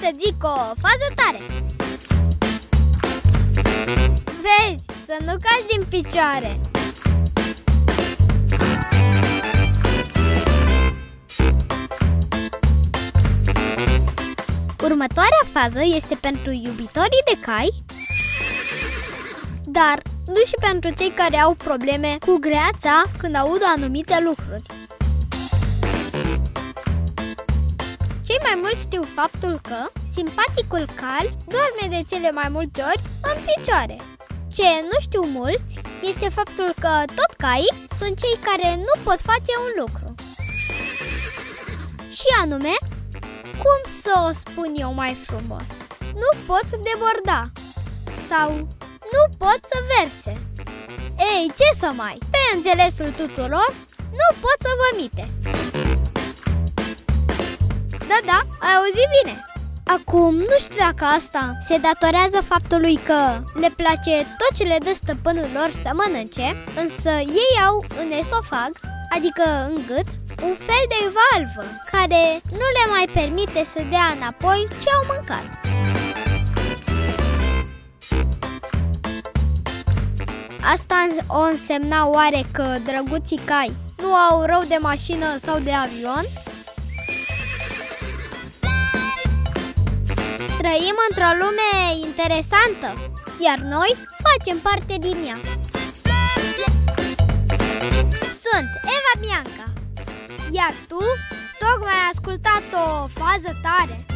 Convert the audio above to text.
să zic o fază tare Vezi, să nu cazi din picioare Următoarea fază este pentru iubitorii de cai, dar nu și pentru cei care au probleme cu greața când aud anumite lucruri. Cei mai mulți știu faptul că simpaticul cal doarme de cele mai multe ori în picioare. Ce nu știu mulți este faptul că tot caii sunt cei care nu pot face un lucru. Și anume, cum să o spun eu mai frumos? Nu pot deborda sau nu pot să verse. Ei, ce să mai? Pe înțelesul tuturor, nu pot să vomite. Da, da, ai auzit bine. Acum, nu știu dacă asta se datorează faptului că le place tot ce le dă stăpânul lor să mănânce, însă ei au în esofag, adică în gât, un fel de valvă care nu le mai permite să dea înapoi ce au mâncat. Asta o însemna oare că drăguții cai nu au rău de mașină sau de avion? Trăim într-o lume interesantă, iar noi facem parte din ea. Sunt Eva Bianca, iar tu tocmai ai ascultat o fază tare.